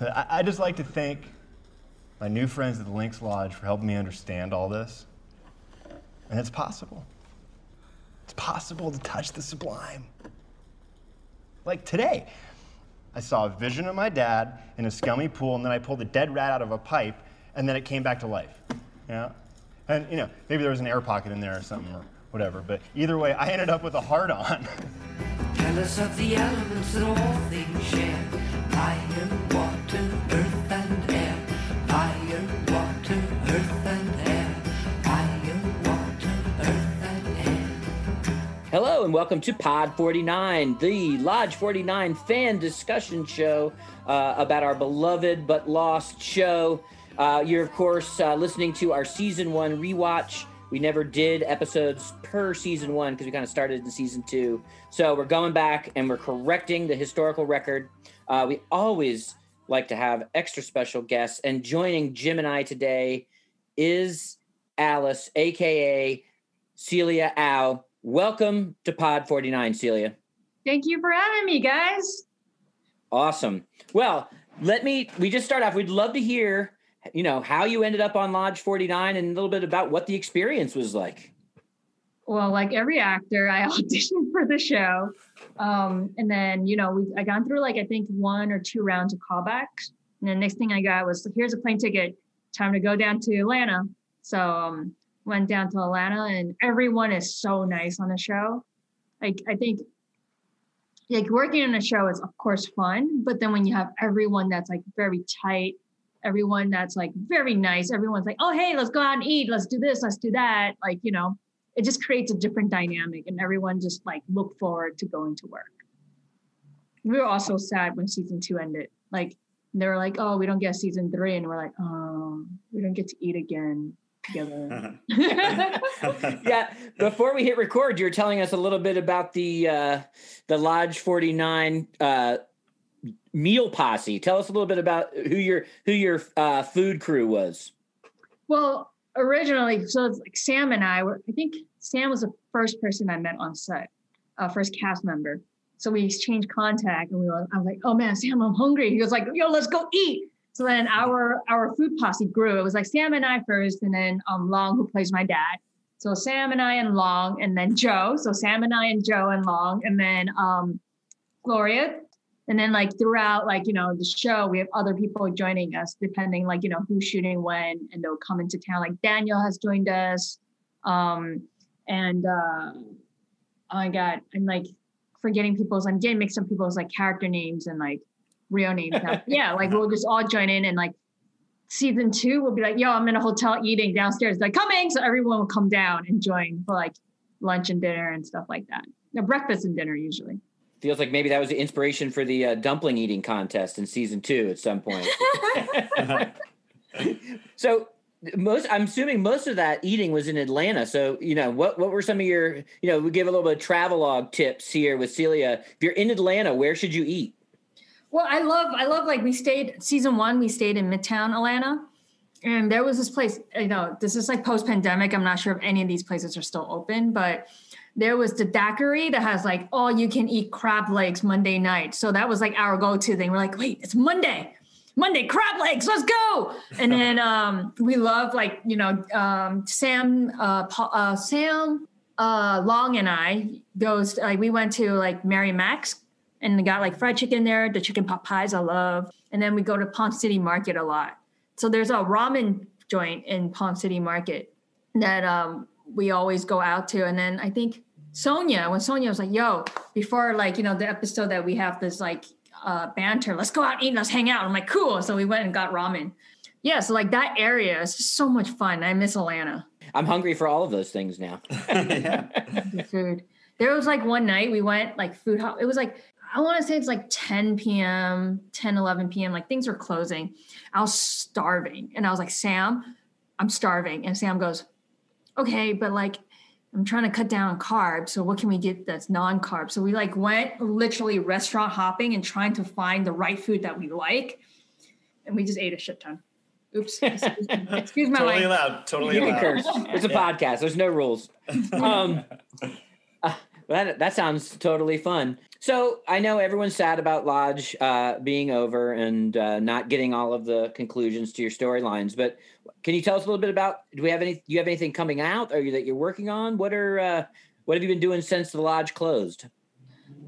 I, I just like to thank my new friends at the Lynx Lodge for helping me understand all this. And it's possible. It's possible to touch the sublime. Like today, I saw a vision of my dad in a scummy pool, and then I pulled a dead rat out of a pipe, and then it came back to life. Yeah? And, you know, maybe there was an air pocket in there or something, or whatever, but either way, I ended up with a heart on. Tell us of the elements that all things share. Fire, water, And welcome to Pod 49, the Lodge 49 fan discussion show uh, about our beloved but lost show. Uh, you're, of course, uh, listening to our season one rewatch. We never did episodes per season one because we kind of started in season two. So we're going back and we're correcting the historical record. Uh, we always like to have extra special guests, and joining Jim and I today is Alice, aka Celia Au. Welcome to Pod 49, Celia. Thank you for having me, guys. Awesome. Well, let me we just start off. We'd love to hear, you know, how you ended up on Lodge 49 and a little bit about what the experience was like. Well, like every actor, I auditioned for the show. Um, and then, you know, we I gone through like I think one or two rounds of callbacks. And the next thing I got was here's a plane ticket, time to go down to Atlanta. So um went down to Atlanta and everyone is so nice on the show. Like I think like working on a show is of course fun, but then when you have everyone that's like very tight, everyone that's like very nice, everyone's like, oh hey, let's go out and eat, let's do this, let's do that. Like, you know, it just creates a different dynamic and everyone just like look forward to going to work. We were also sad when season two ended. Like they were like, oh, we don't get season three, and we're like, oh, we don't get to eat again together. yeah, before we hit record, you were telling us a little bit about the uh, the Lodge 49 uh, meal posse. Tell us a little bit about who your who your uh, food crew was. Well, originally, so it's like Sam and I were, I think Sam was the first person I met on set, uh, first cast member. So we exchanged contact and we were, I was like, oh man, Sam, I'm hungry. He was like, yo, let's go eat. So then our our food posse grew. It was like Sam and I first, and then um, Long, who plays my dad. So Sam and I and Long, and then Joe. So Sam and I and Joe and Long, and then um, Gloria. And then like throughout like you know the show, we have other people joining us depending like you know who's shooting when, and they'll come into town. Like Daniel has joined us, um, and uh, oh my god, I'm like forgetting people's. I'm getting mixed up people's like character names and like real names now. yeah, like we'll just all join in and like season two we'll be like, yo, I'm in a hotel eating downstairs, like coming. So everyone will come down and join for like lunch and dinner and stuff like that. No, breakfast and dinner usually. Feels like maybe that was the inspiration for the uh, dumpling eating contest in season two at some point. so most I'm assuming most of that eating was in Atlanta. So, you know, what what were some of your, you know, we give a little bit of travelogue tips here with Celia. If you're in Atlanta, where should you eat? Well, I love, I love like we stayed season one, we stayed in Midtown Atlanta. And there was this place, you know, this is like post pandemic. I'm not sure if any of these places are still open, but there was the daiquiri that has like all you can eat crab legs Monday night. So that was like our go to thing. We're like, wait, it's Monday. Monday crab legs, let's go. And then um, we love like, you know, um, Sam, uh, Paul, uh, Sam uh, Long and I goes, like we went to like Mary Mac's and we got like fried chicken there, the chicken pot pies I love. And then we go to Ponce City Market a lot. So there's a ramen joint in Ponce City Market that um, we always go out to. And then I think Sonya, when Sonya was like, yo, before like, you know, the episode that we have this like uh, banter, let's go out and eat, let's hang out. I'm like, cool. So we went and got ramen. Yeah, so like that area is just so much fun. I miss Atlanta. I'm hungry for all of those things now. The food. There was like one night we went like food hop. It was like I want to say it's like 10 p.m., 10, 11 p.m. Like things are closing. I was starving. And I was like, Sam, I'm starving. And Sam goes, okay, but like, I'm trying to cut down on carbs. So what can we get that's non-carb? So we like went literally restaurant hopping and trying to find the right food that we like. And we just ate a shit ton. Oops. Excuse, me. Excuse my totally language. allowed. Totally You can allowed. curse. It's a podcast. There's no rules. Um, Well, that that sounds totally fun. So I know everyone's sad about Lodge uh, being over and uh, not getting all of the conclusions to your storylines. But can you tell us a little bit about? Do we have any? Do you have anything coming out? Or you, that you're working on? What are? Uh, what have you been doing since the lodge closed?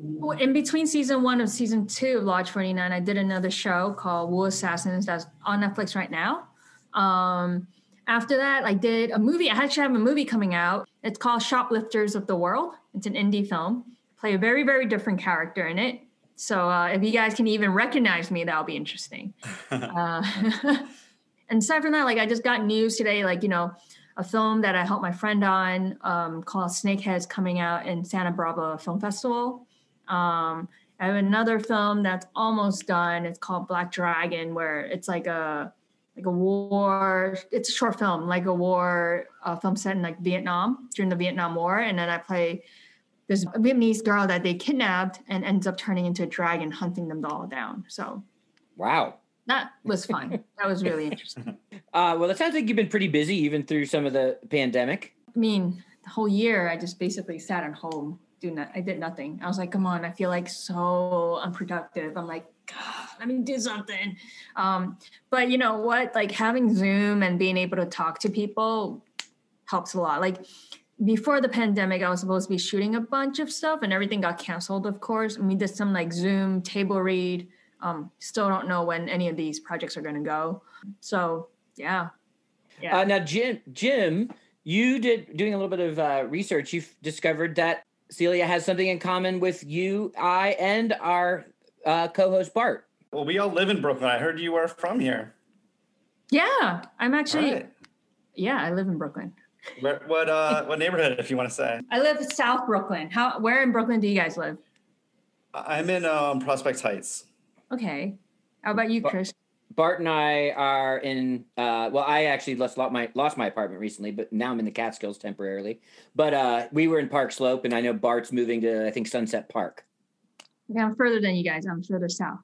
Well, in between season one and season two of Lodge 49, I did another show called Wu Assassins that's on Netflix right now. Um, after that, I did a movie. I actually have a movie coming out. It's called Shoplifters of the World. It's an indie film. I Play a very, very different character in it. So uh, if you guys can even recognize me, that'll be interesting. uh, and aside from that, like I just got news today, like, you know, a film that I helped my friend on um, called Snakeheads coming out in Santa Barbara Film Festival. Um, I have another film that's almost done. It's called Black Dragon, where it's like a like a war. It's a short film, like a war uh, film set in like Vietnam during the Vietnam War, and then I play this Vietnamese girl that they kidnapped and ends up turning into a dragon, hunting them all down. So, wow, that was fun. that was really interesting. Uh, well, it sounds like you've been pretty busy even through some of the pandemic. I mean, the whole year I just basically sat at home doing that. I did nothing. I was like, come on, I feel like so unproductive. I'm like, God, let me do something. Um, but you know what? Like having Zoom and being able to talk to people helps a lot. Like before the pandemic, I was supposed to be shooting a bunch of stuff and everything got canceled, of course. And we did some like Zoom table read. Um, still don't know when any of these projects are going to go. So yeah. Yeah. Uh, now, Jim, Jim, you did doing a little bit of uh, research. You've discovered that Celia has something in common with you, I, and our uh, co-host Bart. Well, we all live in Brooklyn. I heard you are from here. Yeah, I'm actually. Right. Yeah, I live in Brooklyn. Where, what uh, what neighborhood, if you want to say? I live in South Brooklyn. How? Where in Brooklyn do you guys live? I'm in um, Prospect Heights. Okay. How about you, Chris? Bart and I are in. Uh, well, I actually lost my lost my apartment recently, but now I'm in the Catskills temporarily. But uh, we were in Park Slope, and I know Bart's moving to I think Sunset Park. Okay, I'm further than you guys. I'm further south.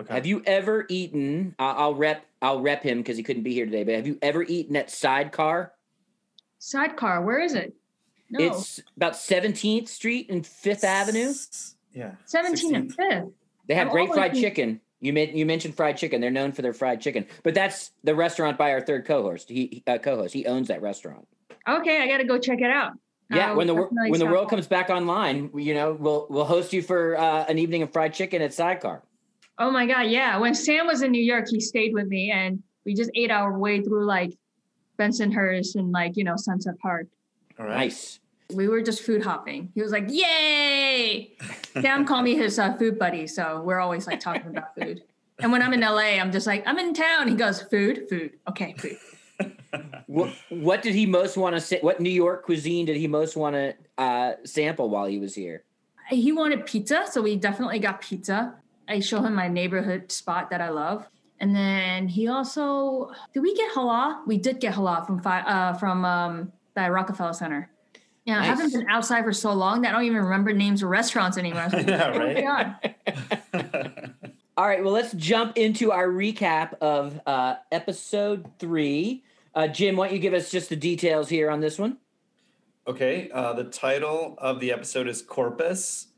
Okay. Have you ever eaten? Uh, I'll rep. I'll rep him because he couldn't be here today. But have you ever eaten at Sidecar? Sidecar, where is it? No. It's about 17th Street and Fifth Avenue. Yeah. 17th and Fifth. They have I've great fried been- chicken. You meant you mentioned fried chicken. They're known for their fried chicken, but that's the restaurant by our third co-host. He uh, co-host. He owns that restaurant. Okay, I got to go check it out. Yeah, uh, when the when the world comes back online, you know, we'll we'll host you for uh, an evening of fried chicken at Sidecar. Oh my god, yeah! When Sam was in New York, he stayed with me, and we just ate our way through like Bensonhurst and like you know Sunset Park. All right. Nice we were just food hopping. He was like, "Yay!" Sam called me his uh, food buddy, so we're always like talking about food. And when I'm in LA, I'm just like, "I'm in town." He goes, "Food, food, okay, food." What, what did he most want to say? What New York cuisine did he most want to uh, sample while he was here? He wanted pizza, so we definitely got pizza. I show him my neighborhood spot that I love. And then he also did we get halal? We did get halal from uh, from um, the Rockefeller Center. Yeah, nice. I haven't been outside for so long that I don't even remember names of restaurants anymore. Like, yeah, right. All right, well, let's jump into our recap of uh, episode three. Uh, Jim, why don't you give us just the details here on this one? Okay, uh, the title of the episode is Corpus,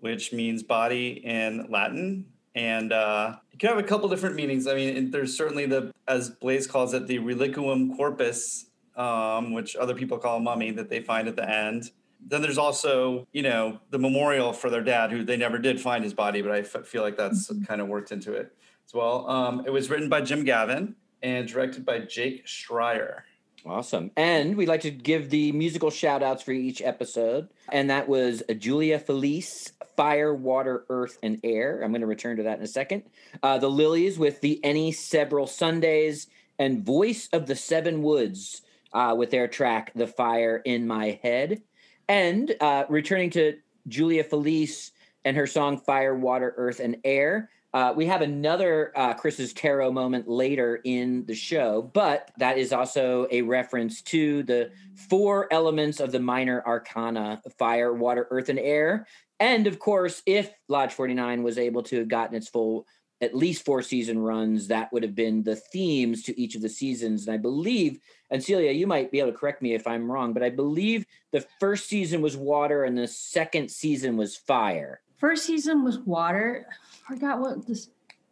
which means body in Latin. And uh, it can have a couple different meanings. I mean, there's certainly the, as Blaze calls it, the reliquum corpus um, which other people call a mummy that they find at the end. Then there's also, you know, the memorial for their dad, who they never did find his body, but I f- feel like that's mm-hmm. kind of worked into it as well. Um, it was written by Jim Gavin and directed by Jake Schreier. Awesome. And we'd like to give the musical shout outs for each episode. And that was Julie Felix, Fire, Water, Earth, and Air. I'm going to return to that in a second. Uh, the Lilies with the Any Several Sundays and Voice of the Seven Woods uh, with their track "The Fire in My Head," and uh, returning to Julie Felix and her song "Fire, Water, Earth, and Air." Uh, we have another uh, Chris's tarot moment later in the show, but that is also a reference to the four elements of the minor arcana fire, water, earth, and air. And of course, if Lodge 49 was able to have gotten its full at least four season runs, that would have been the themes to each of the seasons. And I believe, and Celia, you might be able to correct me if I'm wrong, but I believe the first season was water and the second season was fire. First season was water. I forgot what this.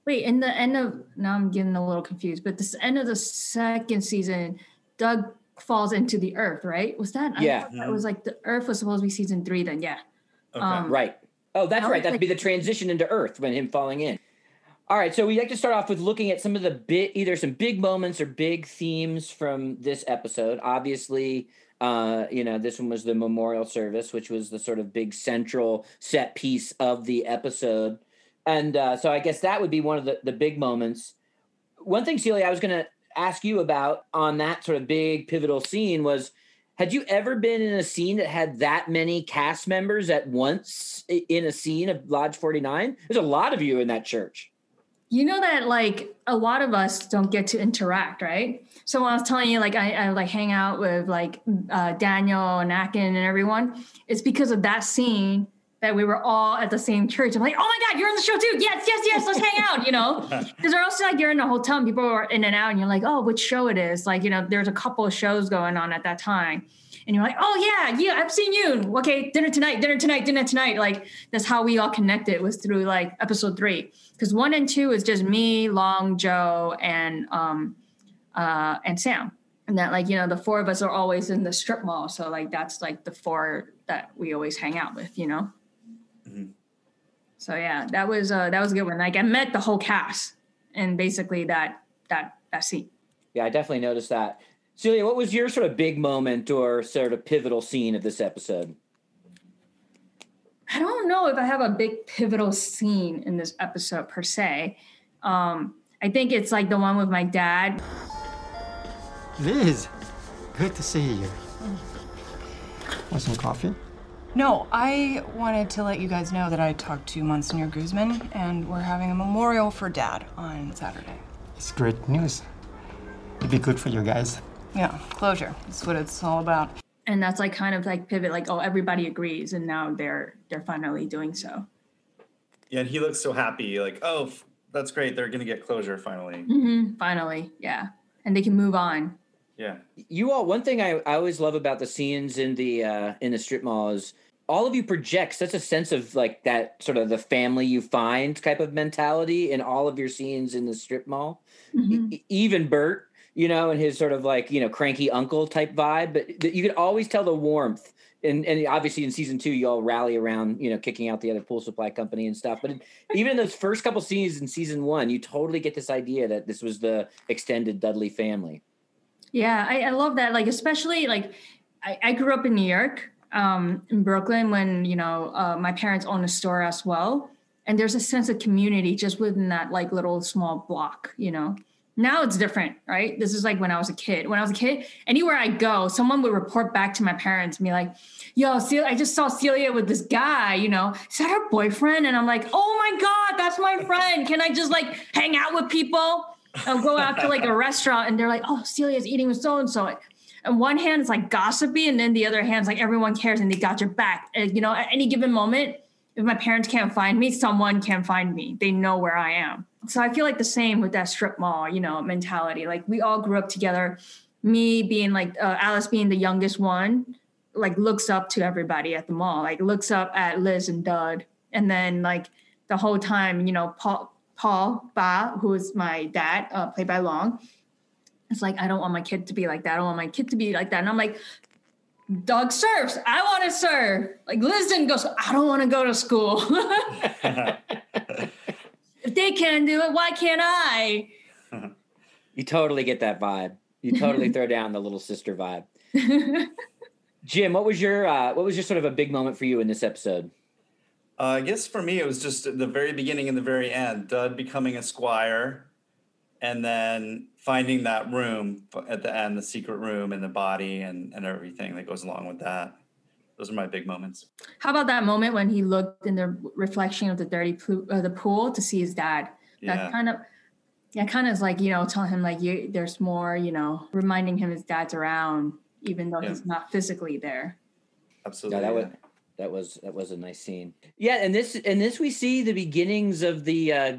Wait, in the end of now I'm getting a little confused, but this end of the second season, Doug falls into the earth, right? Was that? Yeah. I thought that was like the earth was supposed to be season three. Then yeah. Okay. Um, Right. Oh, that's right. That'd like- be the transition into Earth when him falling in. All right, so we like to start off with looking at some of the bit, either some big moments or big themes from this episode. Obviously, uh, you know, this one was the memorial service, which was the sort of big central set piece of the episode, and uh, so I guess that would be one of the the big moments. One thing, Celia, I was going to ask you about on that sort of big pivotal scene was had you ever been in a scene that had that many cast members at once in a scene of Lodge 49? There's a lot of you in that church. You know that like a lot of us don't get to interact, right? So when I was telling you, like I, I like hang out with like uh, Daniel and Akin and everyone, it's because of that scene that we were all at the same church. I'm like, oh my god, you're on the show too! Yes, yes, yes, let's hang out. You know, because or else like you're in a hotel and people are in and out, and you're like, oh, which show it is? Like you know, there's a couple of shows going on at that time. And you're like, oh yeah, yeah, I've seen you. Okay, dinner tonight, dinner tonight, dinner tonight. Like that's how we all connected was through like episode three because one and two is just me, Long, Joe, and um, uh, and Sam, and that like you know the four of us are always in the strip mall, so like that's like the four that we always hang out with, you know. Mhm. So yeah, that was uh, that was a good one. Like I met the whole cast, and basically that that that scene. Yeah, I definitely noticed that. Celia, what was your sort of big moment or sort of pivotal scene of this episode? I don't know if I have a big pivotal scene in this episode per se. Um, I think it's like the one with my dad. Liz, good to see you. Want some coffee? No, I wanted to let you guys know that I talked to Monsignor Guzman and we're having a memorial for Dad on Saturday. It's great news. It'd be good for you guys. Yeah, closure. That's what it's all about. And that's like kind of like pivot like oh everybody agrees and now they're they're finally doing so Yeah, and he looks so happy. Like, oh, f- that's great. They're gonna get closure finally. hmm finally yeah and they can move on Yeah. You all, one thing I, I always love about the scenes in the uh, in the strip mall is all of you project such a sense of like that sort of the family you find type of mentality in all of your scenes in the strip mall. Mhm. E- even Bert, you know, and his sort of like you know cranky uncle type vibe, but you could always tell the warmth. And, and obviously in season two, you all rally around, you know, kicking out the other pool supply company and stuff. But even in those first couple scenes in season one, you totally get this idea that this was the extended Dudley family. yeah I, I love that like especially like I, I grew up in new york um, in brooklyn when you know uh, my parents owned a store as well and there's a sense of community just within that like little small block you know now it's different right? This is like when i was a kid. When i was a kid anywhere i go someone would report back to my parents and be like yo Celia, i just saw celia with this guy you know? Is that her boyfriend? And i'm like oh my god that's my friend. Can i just like hang out with people? I'll go out to like a restaurant and they're like oh celia's eating with so and so and one hand is like gossipy and then the other hand's like everyone cares and they got your back and, you know at any given moment if my parents can't find me someone can find me. They know where i am. So i feel like the same with that strip mall you know mentality. Like we all grew up together. Me being like uh, alice being the youngest one like looks up to everybody at the mall like looks up at liz and dud and then like the whole time you know paul paul ba who is my dad uh, played by long it's like I don't want my kid to be like that. I don't want my kid to be like that. And I'm like, Doug serves. I want to serve. Like Liz didn't go. I don't want to go to school. if they can do it, why can't I? You totally get that vibe. You totally throw down the little sister vibe. Jim, what was your uh, what was your sort of a big moment for you in this episode? Uh, I guess for me, it was just the very beginning and the very end. Dud becoming a squire, and then finding that room at the end, the secret room, and the body, and and everything that goes along with that. Those are my big moments. How about that moment when he looked in the reflection of the dirty pool, uh, the pool to see his dad? Yeah. That kind of, yeah, kind of is like you know, telling him like you, there's more, you know, reminding him his dad's around, even though Yeah. he's not physically there. Absolutely. Yeah, that was that was that was a nice scene. Yeah, and this and this we see the beginnings of the uh,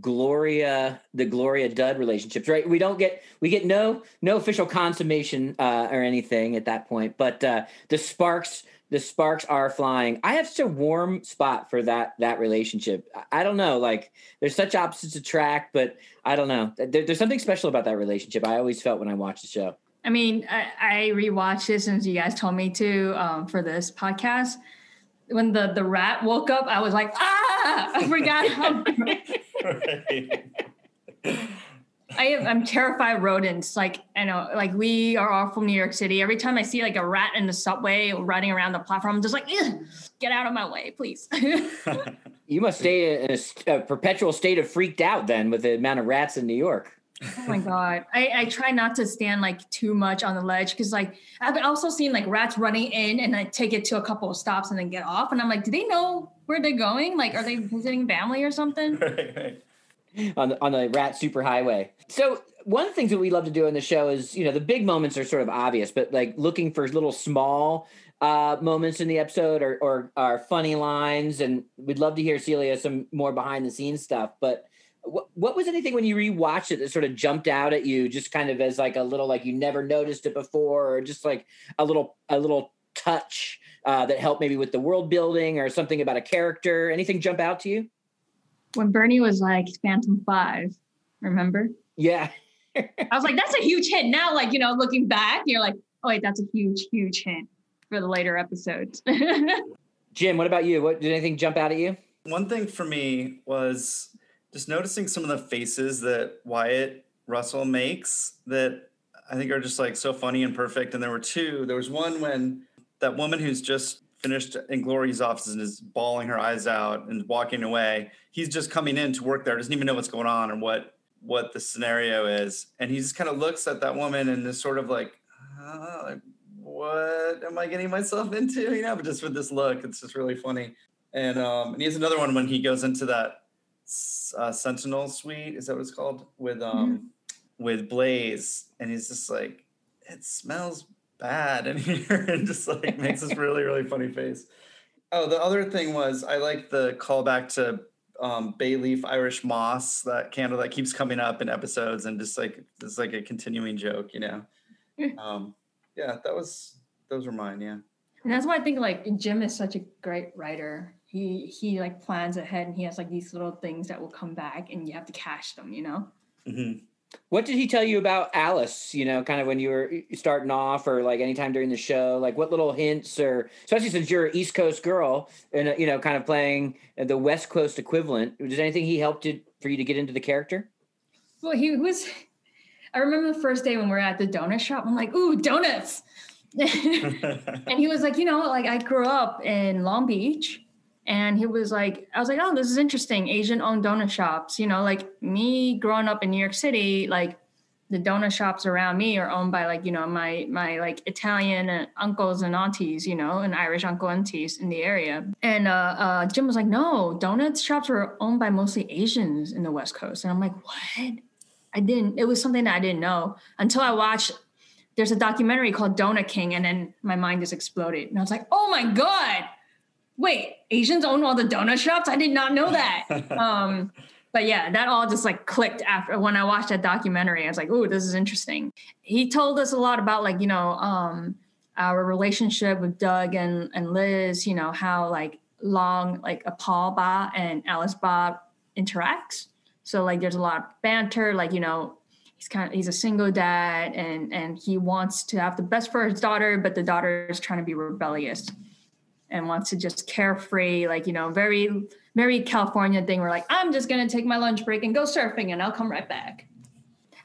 Gloria, the Gloria Dud relationships, right? We don't get we get no no official consummation uh, or anything at that point, but uh, the sparks the sparks are flying. I have such a warm spot for that that relationship. I, don't know, like there's such opposites attract, but I don't know. There, there's something special about that relationship. I always felt when I watched the show. I mean, I, I rewatched this since you guys told me to um, for this podcast. When the the rat woke up, I was like, ah! I forgot how. I am, I'm terrified of rodents. Like I know, like we are all from New York City. Every time I see like a rat in the subway running around the platform, I'm just like, get out of my way, please. you must stay in a, a, perpetual state of freaked out then with the amount of rats in New York. Oh my god! I, I try not to stand like too much on the ledge because like I've also seen like rats running in and I take it to a couple of stops and then get off, and I'm like, do they know where they're going? Like, are they visiting family or something? right, right on the, on the rat superhighway. So one of the things that we love to do in the show is, you know, the big moments are sort of obvious, but like looking for little small uh, moments in the episode or, or, or funny lines. And we'd love to hear Celia some more behind the scenes stuff. But what, what was anything when you rewatched it that sort of jumped out at you, just kind of as like a little like you never noticed it before, or just like a little a little touch uh, that helped maybe with the world building or something about a character? Anything jump out to you? when Bernie was like Phantom Five, remember? Yeah. I was like, that's a huge hint. Now, like, you know, looking back, you're like, oh wait, that's a huge, huge hint for the later episodes. Jim, what about you? What did anything jump out at you? One thing for me was just noticing some of the faces that Wyatt Russell makes that I think are just like so funny and perfect. And there were two. There was one when that woman who's just finished in Glory's office and is bawling her eyes out and walking away. He's just coming in to work there, doesn't even know what's going on or what what the scenario is, and he just kind of looks at that woman and is sort of like, uh, like, what am I getting myself into? You know, but just with this look, it's just really funny. And um, and he has another one when he goes into that uh, Sentinel suite. Is that what it's called? With um, mm-hmm. with Blaze, and he's just like, it smells bad in here. And just like makes this really really funny face. Oh the other thing was i like the callback to um, bay leaf irish moss that candle that keeps coming up in episodes and just like it's like a continuing joke you know? Um, yeah that was those were mine yeah. And that's why i think like jim is such a great writer. He he like plans ahead and he has like these little things that will come back and you have to cash them you know? Mm-hmm. What did he tell you about Alice? You know, kind of when you were starting off, or like anytime during the show. Like, what little hints, or especially since you're an East Coast girl, and uh, you know, kind of playing uh, the West Coast equivalent. Did anything he helped it for you to get into the character? Well, he was. I remember the first day when we are at the donut shop. I'm like, "Ooh, donuts!" and he was like, "You know, like I grew up in Long Beach." And he was like i was like oh this is interesting. Asian owned donut shops. You know like me growing up in new york city like the donut shops around me are owned by like you know my my like italian uncles and aunties you know and irish uncle and aunties in the area. And uh, uh, jim was like no donut shops were owned by mostly asians in the west coast. And i'm like what? I didn't it was something that i didn't know until i watched there's a documentary called donut king and then my mind just exploded. And i was like oh my god wait, Asians own all the donut shops? I did not know that. um, but yeah, that all just like clicked after when I watched that documentary. I was like, oh, this is interesting. He told us a lot about like, you know, um, our relationship with Doug and, and Liz, you know, how like long like a Paul Ba and Alice Ba interacts. So like there's a lot of banter, like, you know, he's kind of he's a single dad and and he wants to have the best for his daughter, but the daughter is trying to be rebellious and wants to just carefree, like, you know, very, very California thing We're like, I'm just going to take my lunch break and go surfing and I'll come right back.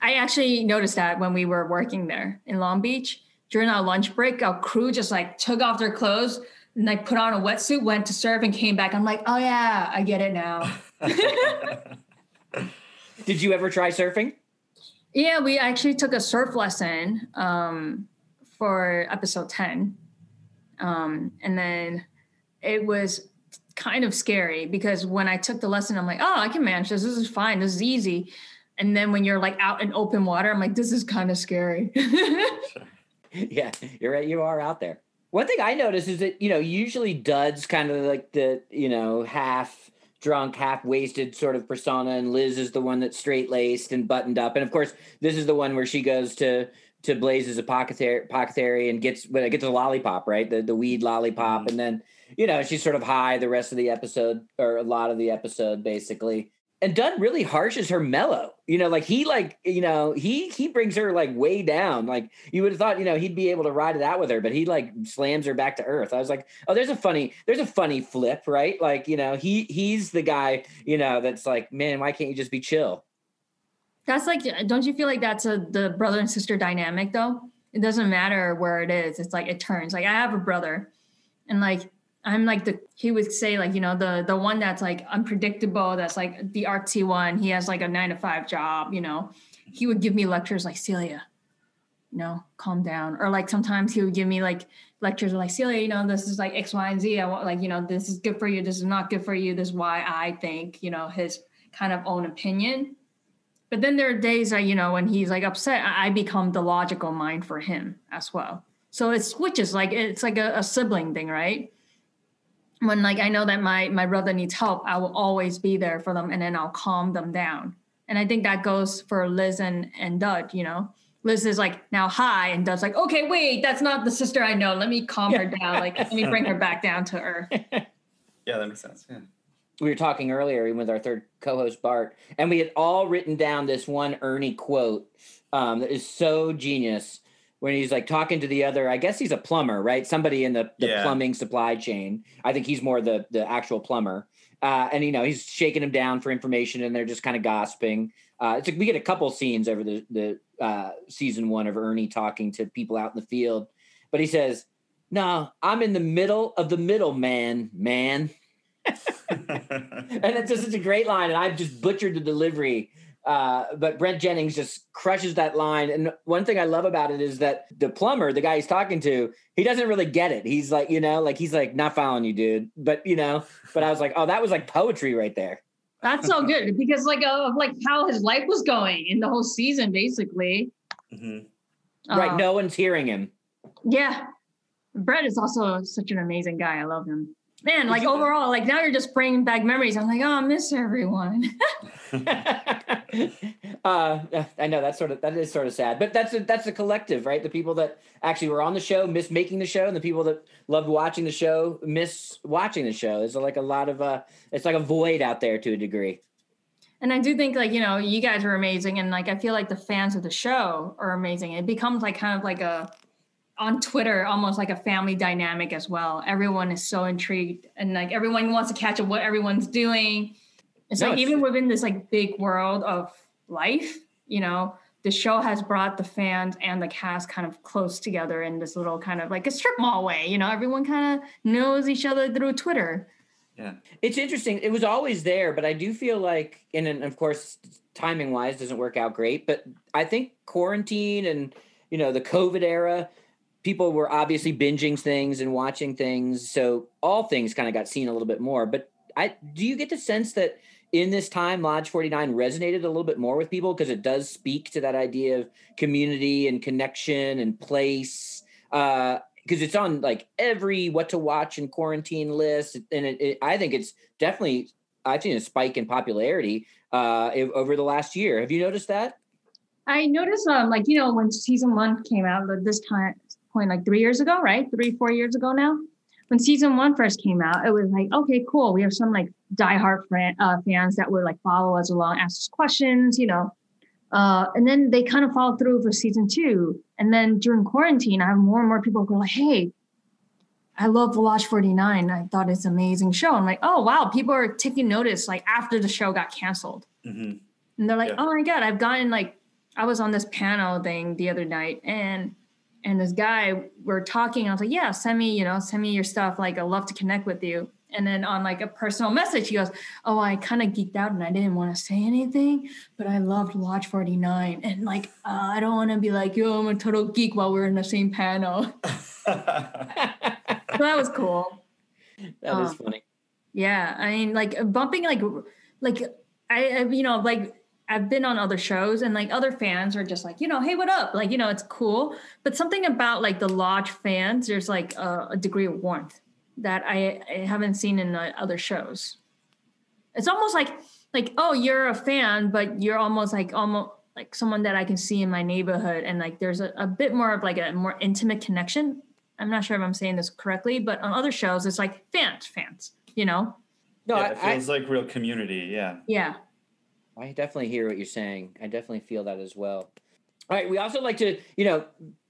I actually noticed that when we were working there in Long Beach during our lunch break, our crew just like took off their clothes and like put on a wetsuit, went to surf and came back. I'm like, oh yeah, I get it now. Did you ever try surfing? Yeah, we actually took a surf lesson um, for episode 10 um, and then it was kind of scary because when I took the lesson, I'm like, oh, I can manage this. This is fine. This is easy. And then when you're like out in open water, I'm like, this is kind of scary. yeah, you're right. You are out there. One thing I noticed is that, you know, usually duds kind of like the, you know, half drunk, half wasted sort of persona, and Liz is the one that's straight laced and buttoned up. And of course, this is the one where she goes to to Blaze's apothecary, apothecary and gets when well, gets a lollipop, right? The the weed lollipop, mm-hmm. and then you know she's sort of high the rest of the episode or a lot of the episode, basically. And Dud really harshes her mellow. You know, like he like you know he he brings her like way down. Like you would have thought, you know, he'd be able to ride it out with her, but he like slams her back to earth. I was like, oh, there's a funny there's a funny flip, right? Like you know he he's the guy you know that's like, man, why can't you just be chill? That's like, don't you feel like that's a the brother and sister dynamic though? It doesn't matter where it is. It's like it turns. Like I have a brother, and like I'm like the he would say like you know the the one that's like unpredictable. That's like the artsy one. He has like a nine to five job. You know, he would give me lectures like Celia, you know, calm down. Or like sometimes he would give me like lectures like Celia, you know, this is like X, Y, and Z. I want like you know this is good for you. This is not good for you. This is why I think you know his kind of own opinion but then there are days that, you know, when he's like upset, I become the logical mind for him as well. So it switches like it's like a, a sibling thing, right? When like I know that my my brother needs help, I will always be there for them and then I'll calm them down. And I think that goes for Liz and, and Dud, you know. Liz is like now high and Dud's like, okay, wait, that's not the sister I know. Let me calm her down. Like let me bring her back down to earth. Yeah, that makes sense. Yeah. We were talking earlier even with our third co-host Bart, and we had all written down this one Ernie quote um, that is so genius when he's like talking to the other. I guess he's a plumber, right? Somebody in the, the Yeah. plumbing supply chain. I think he's more the the actual plumber. Uh, and you know he's shaking him down for information, and they're just kind of gossiping. Uh, it's like we get a couple scenes over the the uh, season one of Ernie talking to people out in the field, but he says, "No, I'm in the middle of the middle, man, man." and it's just such a great line, and I've just butchered the delivery. Uh, but Brent Jennings just crushes that line. And one thing I love about it is that the plumber, the guy he's talking to, he doesn't really get it. He's like, you know, like he's like, not following you, dude. But you know, but I was like, oh, that was like poetry right there. That's so good because like of like how his life was going in the whole season, basically. Mhm. right. Um, No one's hearing him. Yeah. Brent is also such an amazing guy. I love him. Man, like overall, like now you're just bringing back memories. I'm like, oh, I miss everyone. uh, I know that's sort of that is sort of sad, but that's a, that's a collective, right? The people that actually were on the show miss making the show, and the people that loved watching the show miss watching the show. There's like a lot of uh, it's like a void out there to a degree. and I do think like, you know, you guys are amazing. And like I feel like the fans of the show are amazing. It becomes like kind of like a on Twitter, almost like a family dynamic as well. Everyone is so intrigued and like everyone wants to catch up what everyone's doing. It's No, like it's- even within this like big world of life, you know, the show has brought the fans and the cast kind of close together in this little kind of like a strip mall way. You know, everyone kind of knows each other through Twitter. Yeah. It's interesting. It was always there, but I do feel like, and, and of course, timing wise, doesn't work out great. But I think quarantine and you know the COVID era, people were obviously binging things and watching things, so all things kind of got seen a little bit more. But I do you get the sense that in this time, Lodge Forty Nine resonated a little bit more with people because it does speak to that idea of community and connection and place. Uh, because it's on like every what to watch in quarantine list, and it, it, I think it's definitely I've seen a spike in popularity uh, over the last year. Have you noticed that? I noticed, um, like you know, when season one came out, this time point, like three years ago, right? Three, four years ago now. When season one first came out, it was like, okay, cool. We have some like diehard fan, uh, fans that would like follow us along, ask us questions, you know. Uh, and then they kind of followed through for season two. And then during quarantine, I have more and more people go like, hey, I love Lodge 49. I thought it's an amazing show. I'm like, oh wow, people are taking notice like after the show got canceled. hmm And they're like, Yeah. oh my God, I've gotten like, I was on this panel thing the other night and and this guy, we're talking. I was like, yeah, send me, you know, send me your stuff. Like, I'd love to connect with you. And then on like a personal message, he goes, oh, I kind of geeked out and I didn't want to say anything, but I loved Lodge 49. And like, uh, I don't want to be like, yo, I'm a total geek while we're in the same panel. that So that was cool. is Uh, funny. Yeah, I mean, like bumping, like, like I, I, you know, like I've been on other shows, and like other fans are just like, you know, hey, what up? Like, you know, it's cool, but something about like the lodge fans, there's like a, a degree of warmth that I, I haven't seen in the other shows. it's almost like like oh you're a fan, but you're almost like almost like someone that I can see in my neighborhood, and like there's a, a bit more of like a more intimate connection. I'm not sure if I'm saying this correctly, but on other shows it's like fans, fans, you know? No, yeah, it I, I, feels like real community. Yeah. Yeah. I definitely hear what you're saying. I definitely feel that as well. All right, we also like to, you know,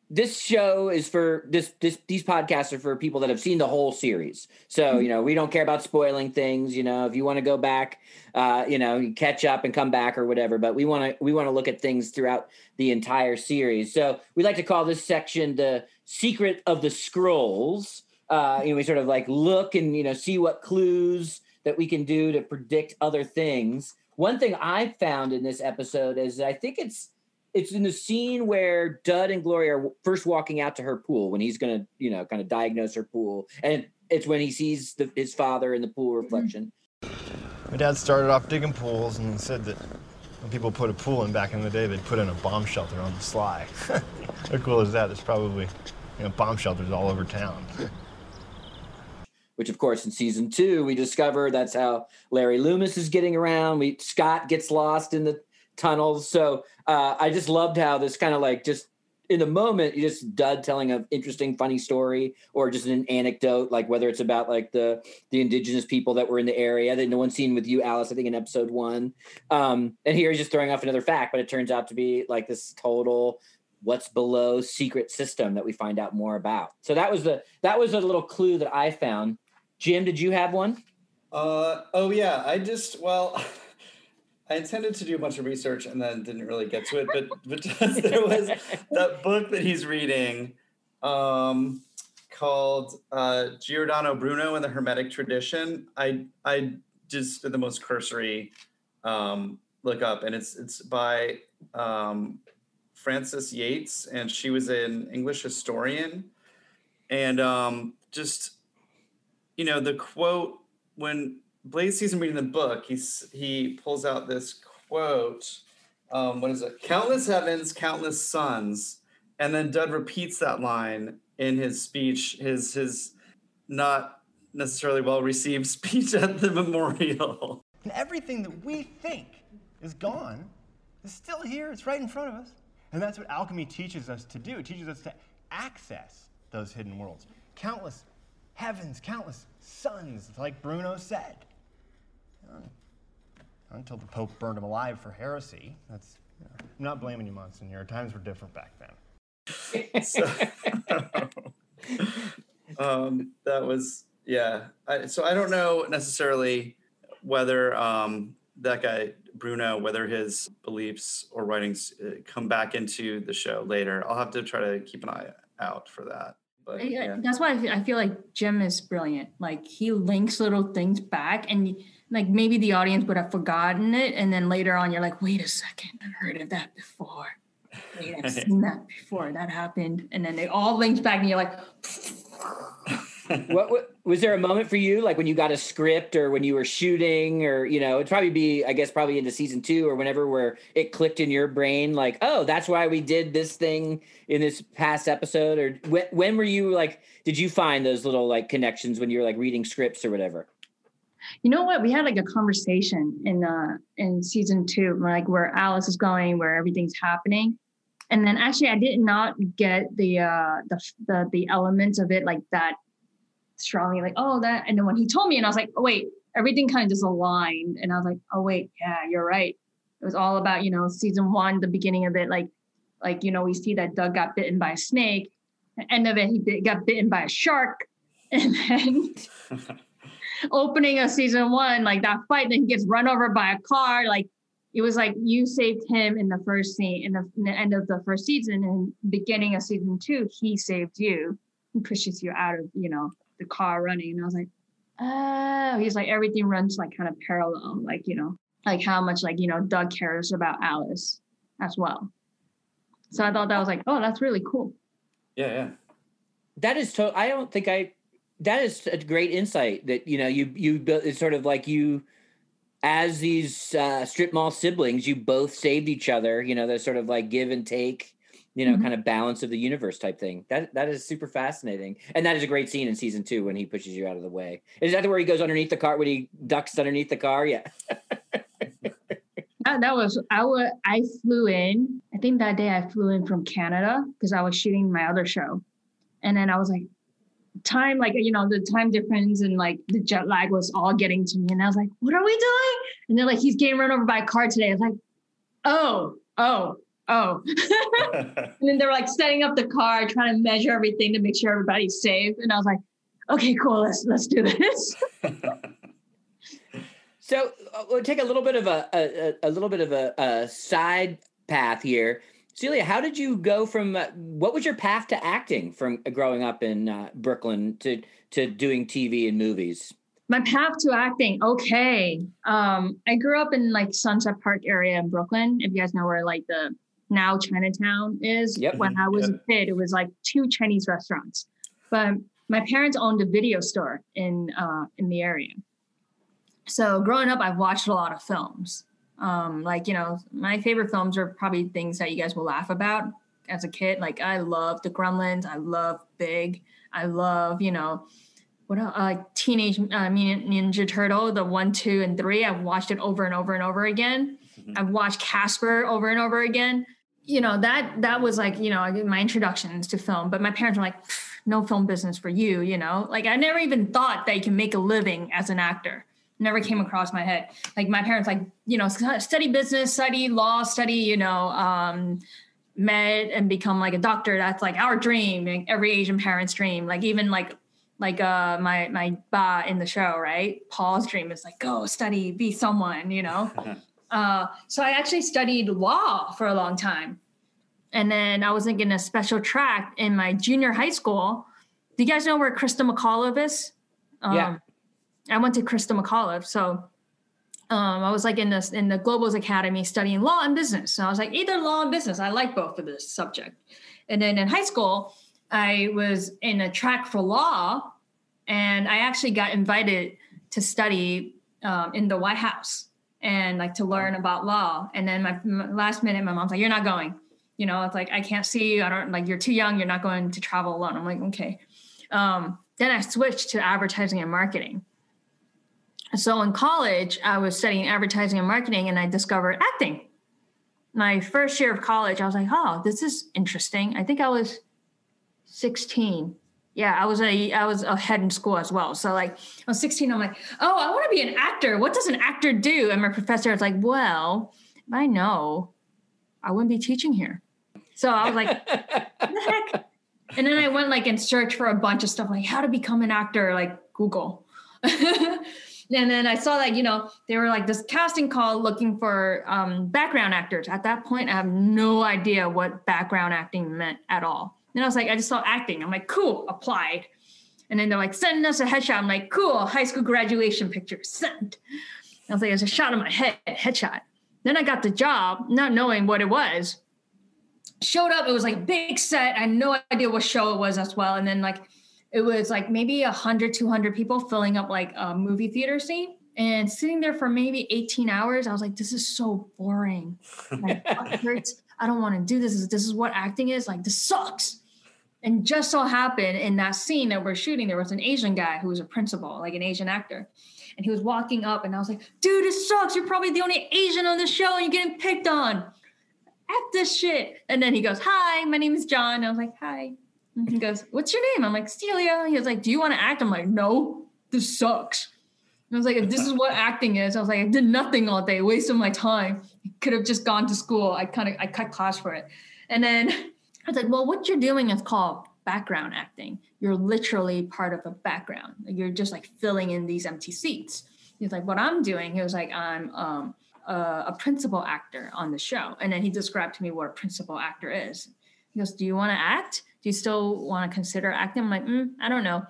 this show is for this this these podcasts are for people that have seen the whole series. So, you know, we don't care about spoiling things, you know, if you want to go back, uh, you know, you catch up and come back or whatever, but we want to we want to look at things throughout the entire series. So, we like to call this section the secret of the scrolls. Uh, you know, we sort of like look and, you know, see what clues that we can do to predict other things. One thing I found in this episode is I think it's it's in the scene where Dud and Gloria are first walking out to her pool when he's gonna, you know, kind of diagnose her pool, and it's when he sees the, his father in the pool mm-hmm. reflection. My dad started off digging pools and said that when people put a pool in back in the day, they'd put in a bomb shelter on the sly. How cool is that? There's probably you know, bomb shelters all over town. Which, of course, in season two, we discover that's how Larry Loomis is getting around. We Scott gets lost in the tunnels. So uh, I just loved how this kind of like just in the moment, you just dud telling an interesting, funny story, or just an anecdote, like whether it's about like the the indigenous people that were in the area. That no one's seen with you, Alice. I think in episode one, um, and here he's just throwing off another fact, but it turns out to be like this total what's below secret system that we find out more about. So that was the that was a little clue that I found. Jim, did you have one? Uh, oh yeah, I just well, I intended to do a bunch of research and then didn't really get to it, but just, there was that book that he's reading, um, called uh, Giordano Bruno and the Hermetic Tradition. I I just did the most cursory um, look up, and it's it's by um, Frances Yates, and she was an English historian, and um, just you know the quote when Blaze sees him reading the book, he's he pulls out this quote. Um, what is it? Countless heavens, countless suns, and then Dud repeats that line in his speech, his his not necessarily well received speech at the memorial. And everything that we think is gone is still here. It's right in front of us. And that's what alchemy teaches us to do. It teaches us to access those hidden worlds. Countless heavens, countless suns, like Bruno said. Until the Pope burned him alive for heresy. That's, you know, I'm not blaming you, Monsignor. Times were different back then. so, um, that was yeah. I, so I don't know necessarily whether um, that guy Bruno, whether his beliefs or writings uh, come back into the show later. I'll have to try to keep an eye out for that. But I- yeah. That's why I feel, I feel like Jim is brilliant. Like he links little things back, and like maybe the audience would have forgotten it, and then later on you're like, wait a second, I've heard of that before. Wait, I've seen that before. That happened, and then they all linked back, and you're like, what, what was there a moment for you like when you got a script or when you were shooting or you know it'd probably be i guess probably into season two or whenever where it clicked in your brain like oh that's why we did this thing in this past episode or when, when were you like did you find those little like connections when you were like reading scripts or whatever you know what? We had like a conversation in uh in season two, like where Alice is going, where everything's happening. And then actually I did not get the uh the the the elements of it like that strongly, like, oh that and then when he told me and I was like, oh wait, everything kind of just aligned. And I was like, oh wait, yeah, you're right. It was all about, you know, season one, the beginning of it, like like you know, we see that Doug got bitten by a snake. The end of it, he bit, got bitten by a shark. And then opening of season one, like that fight, then he gets run over by a car. Like it was like you saved him in the first scene, in the, in the end of the first season, and beginning of season two, he saved you and pushes you out of you know the car running. And I was like, oh, he's like everything runs like kind of parallel, like you know, like how much like you know Doug cares about Alice as well. So I thought that was like, oh, that's really cool. yeah, yeah. that is to i don't think i that is a great insight that you know you you it's sort of like you as these uh, strip mall siblings you both saved each other you know there's sort of like give and take you know, Mhm. kind of balance of the universe type thing. That that is super fascinating, and that is a great scene in season two when he pushes you out of the way. Is that where he goes underneath the car when he ducks underneath the car? Yeah. That, that was I I flew in. I think that day I flew in from Canada because I was shooting my other show, and then I was like, time like you know the time difference and like the jet lag was all getting to me, and I was like, what are we doing? And then like he's getting run over by a car today. I was like, oh oh oh. and then they were like setting up the car, trying to measure everything to make sure everybody's safe, and I was like, okay, cool, let's let's do this. So uh, we'll take a little bit of a a, a- a little bit of a, a side path here. Celia, how did you go from uh, what was your path to acting from growing up in uh, Brooklyn to to doing TV and movies? my path to acting okay um i grew up in like sunset park area in brooklyn if you guys know where like the now chinatown is Yep. when i was a kid it was like two chinese restaurants but my parents owned a video store in uh in the area so growing up i've watched a lot of films um like you know my favorite films are probably things that you guys will laugh about as a kid like i love the gremlins i love big i love you know what else? Uh, Teenage uh, Ninja Turtle, the one, two, and three. I've watched it over and over and over again. Mhm. I've watched Casper over and over again. You know that that was like you know my introductions to film. But my parents were like, no film business for you. You know, like I never even thought that you can make a living as an actor. Never came across my head. Like my parents, like you know, study business, study law, study you know, um, med, and become like a doctor. That's like our dream. like, Every Asian parent's dream. Like even like like uh my my ba in the show right paul's dream is like go study be someone you know uh so i actually studied law for a long time and then i was in a special track in my junior high school do you guys know where christa mcauliffe is um, Yeah. i went to christa mcauliffe so um, I was like in this in the Globals Academy studying law and business. So I was like either law and business. I like both of this subject. And then in high school, I was in a track for law, and I actually got invited to study um, in the White House and like to learn about law. And then my, my last minute, my mom's like, "You're not going." You know, it's like I can't see you. I don't like you're too young. You're not going to travel alone. I'm like, okay. Um, then I switched to advertising and marketing. So in college, I was studying advertising and marketing, and I discovered acting. My first year of college, I was like, "Oh, this is interesting." I think I was 16. Yeah, I was a I was ahead in school as well. So like I was 16, I'm like, oh, I want to be an actor. What does an actor do? And my professor was like, well, if I know, I wouldn't be teaching here. So I was like, what the heck? And then I went like and searched for a bunch of stuff like how to become an actor, like Google. and then I saw that, you know, they were like this casting call looking for um, background actors. At that point, I have no idea what background acting meant at all. And I was like, I just saw acting. I'm like, cool, applied. And then they're like, send us a headshot. I'm like, cool, high school graduation picture, sent. I was like, it's a shot of my head, headshot. Then I got the job, not knowing what it was. Showed up, it was like a big set. I had no idea what show it was as well. And then like it was like maybe 100, 200 people filling up like a movie theater scene. And sitting there for maybe 18 hours, I was like, this is so boring. Butt hurts. I don't want to do this. This is what acting is. Like, this sucks. And just so happened in that scene that we're shooting, there was an Asian guy who was a principal, like an Asian actor. And he was walking up, and I was like, dude, this sucks. You're probably the only Asian on the show, and you're getting picked on. F this shit. And then he goes, Hi, my name is John. I was like, Hi. And he goes, What's your name? I'm like, Celia. He was like, Do you want to act? I'm like, No, this sucks. And I was like, If this is what acting is, I was like, I did nothing all day, wasted my time. Could have just gone to school. I kind of I cut class for it. And then I was like, Well, what you're doing is called background acting. You're literally part of a background. You're just like filling in these empty seats. He's like, What I'm doing, he was like, I'm um a, a principal actor on the show. And then he described to me what a principal actor is. He goes, Do you want to act? Do you still want to consider acting? I'm like, mm, I don't know. And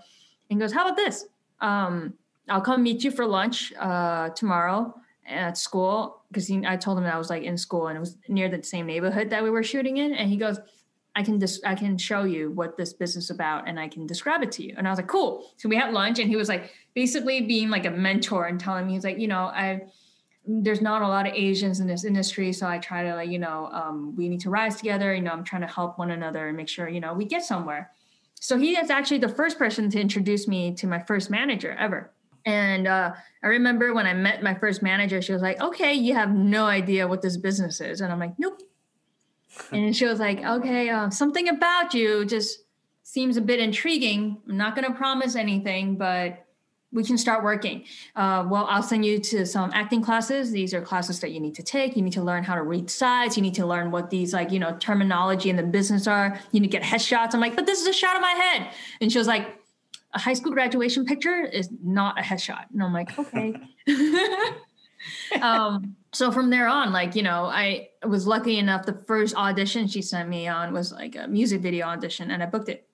he goes, How about this? Um, I'll come meet you for lunch uh, tomorrow at school because I told him I was like in school and it was near the same neighborhood that we were shooting in. And he goes, I can just I can show you what this business is about and I can describe it to you. And I was like, cool. So we had lunch and he was like basically being like a mentor and telling me he's like, you know, I there's not a lot of Asians in this industry, so I try to like you know um, we need to rise together. You know, I'm trying to help one another and make sure you know we get somewhere. So he is actually the first person to introduce me to my first manager ever. And uh, I remember when I met my first manager, she was like, "Okay, you have no idea what this business is," and I'm like, "Nope." And she was like, "Okay, uh, something about you just seems a bit intriguing. I'm not going to promise anything, but." we can start working. Uh, well, I'll send you to some acting classes. These are classes that you need to take. You need to learn how to read sides. You need to learn what these like, you know, terminology in the business are. You need to get headshots. I'm like, but this is a shot of my head. And she was like, a high school graduation picture is not a headshot. And I'm like, okay. um, so from there on, like, you know, I was lucky enough. The first audition she sent me on was like a music video audition and I booked it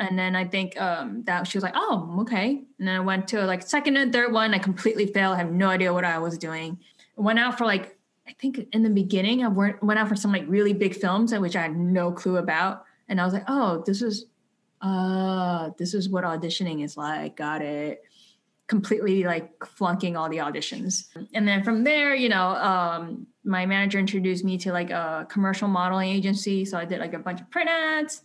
and then I think um, that she was like, "Oh, okay." And then I went to like second and third one. I completely failed. I have no idea what I was doing. Went out for like I think in the beginning I went went out for some like really big films, which I had no clue about. And I was like, "Oh, this is, uh, this is what auditioning is like." Got it. Completely like flunking all the auditions. And then from there, you know, um, my manager introduced me to like a commercial modeling agency. So I did like a bunch of print ads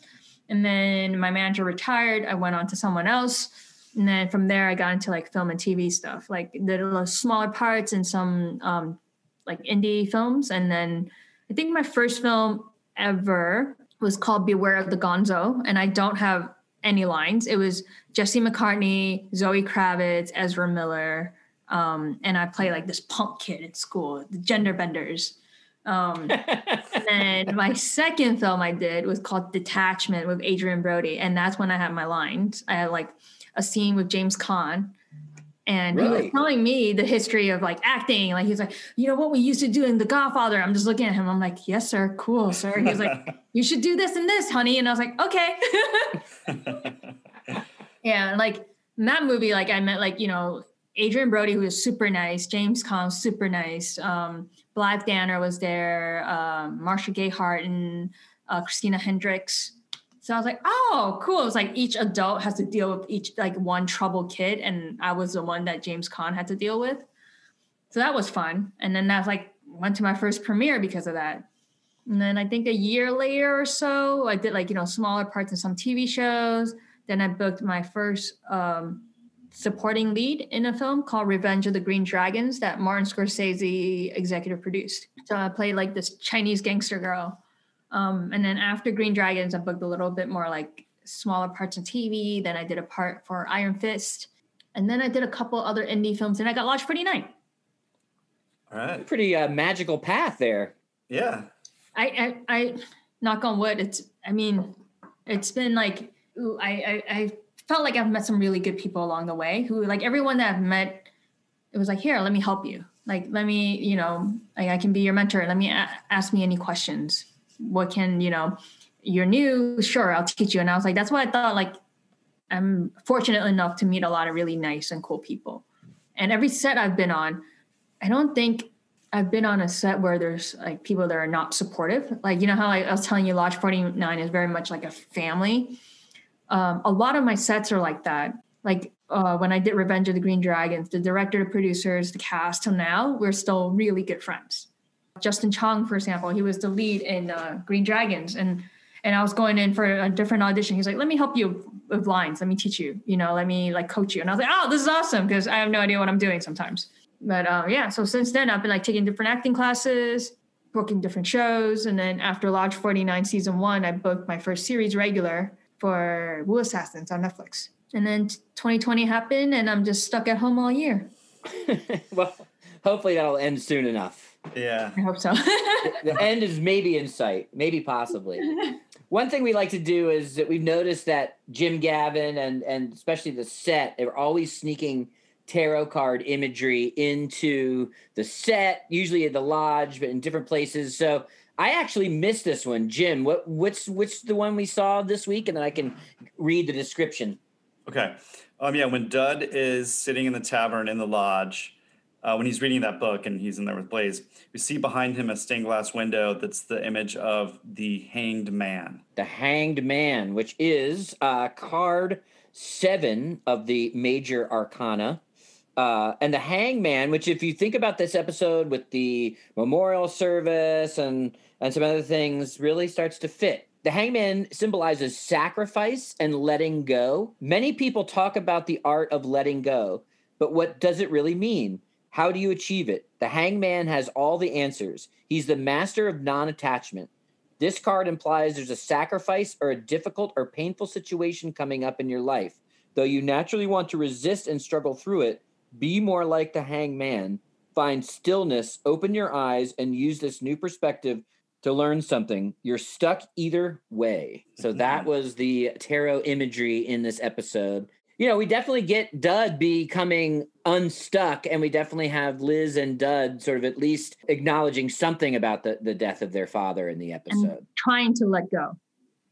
and then my manager retired. I went on to someone else. And then from there, I got into like film and TV stuff, like the smaller parts and some um, like indie films. And then I think my first film ever was called Beware of the Gonzo. And I don't have any lines. It was Jesse McCartney, Zoe Kravitz, Ezra Miller. Um, and I play like this punk kid at school, the gender benders. Um, and my second film I did was called Detachment with Adrien Brody, and that's when I had my lines. I had like a scene with James Caan, and really? he was telling me the history of like acting. Like he's like, you know what we used to do in The Godfather. I'm just looking at him. I'm like, yes, sir, cool, sir. He was like, you should do this and this, honey. And I was like, okay. yeah, like in that movie, like I met like you know Adrien Brody, who was super nice, James Caan, super nice. Um, Blythe Danner was there, um, Marcia Gay Harden, uh, Christina Hendricks. So I was like, oh, cool. It was like each adult has to deal with each like one troubled kid, and I was the one that James Caan had to deal with. So that was fun. And then that's like went to my first premiere because of that. And then I think a year later or so, I did like you know smaller parts in some TV shows. Then I booked my first um, supporting lead in a film called Revenge of the Green Dragons that Martin Scorsese executive produced. So I played like this Chinese gangster girl. Um, and then after Green Dragons, I booked a little bit more like smaller parts on TV. Then I did a part for Iron Fist. And then I did a couple other indie films and I got Lodge 49. All right. Pretty uh, magical path there. Yeah. I, I, I, knock on wood, it's, I mean, it's been like, ooh, I, I, I felt like I've met some really good people along the way who like everyone that I've met, it was like, here, let me help you. Like, let me, you know, like I can be your mentor. Let me a- ask me any questions. What can, you know, you're new, sure, I'll teach you. And I was like, that's why I thought like I'm fortunate enough to meet a lot of really nice and cool people. And every set I've been on, I don't think I've been on a set where there's like people that are not supportive. Like, you know how I was telling you Lodge 49 is very much like a family um, a lot of my sets are like that. Like uh, when I did Revenge of the Green Dragons, the director, the producers, the cast, till now, we're still really good friends. Justin Chon, for example, he was the lead in uh, Green Dragons, and and I was going in for a different audition. He's like, "Let me help you with lines. Let me teach you. You know, let me like coach you." And I was like, "Oh, this is awesome!" Because I have no idea what I'm doing sometimes. But uh, yeah, so since then, I've been like taking different acting classes, booking different shows, and then after Lodge 49 season one, I booked my first series regular for Wu Assassins on Netflix. And then 2020 happened, and I'm just stuck at home all year. well, hopefully that'll end soon enough. Yeah. I hope so. the end is maybe in sight, maybe possibly. One thing we like to do is that we've noticed that Jim Gavin and and especially the set, they are always sneaking tarot card imagery into the set, usually at the lodge, but in different places. So I actually missed this one, Jim. What what's which the one we saw this week, and then I can read the description. Okay. Um. Yeah. When Dud is sitting in the tavern in the lodge, uh, when he's reading that book and he's in there with Blaise, we see behind him a stained glass window that's the image of the hanged man. The hanged man, which is uh, card seven of the major arcana. Uh, and the hangman, which if you think about this episode with the memorial service and and some other things, really starts to fit. The hangman symbolizes sacrifice and letting go. Many people talk about the art of letting go, but what does it really mean? How do you achieve it? The hangman has all the answers. He's the master of non attachment. This card implies there's a sacrifice or a difficult or painful situation coming up in your life. Though you naturally want to resist and struggle through it, be more like the hangman. Find stillness, open your eyes, and use this new perspective to learn something. You're stuck either way. So that was the tarot imagery in this episode. You know, we definitely get Dud becoming unstuck, and we definitely have Liz and Dud sort of at least acknowledging something about the, the death of their father in the episode. and trying to let go.